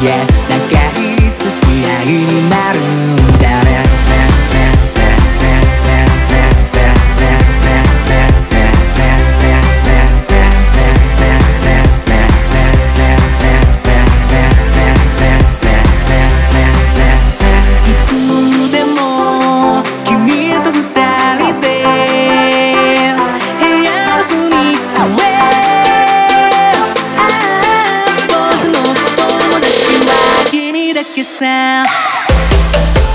長い付き合いになる que percussão.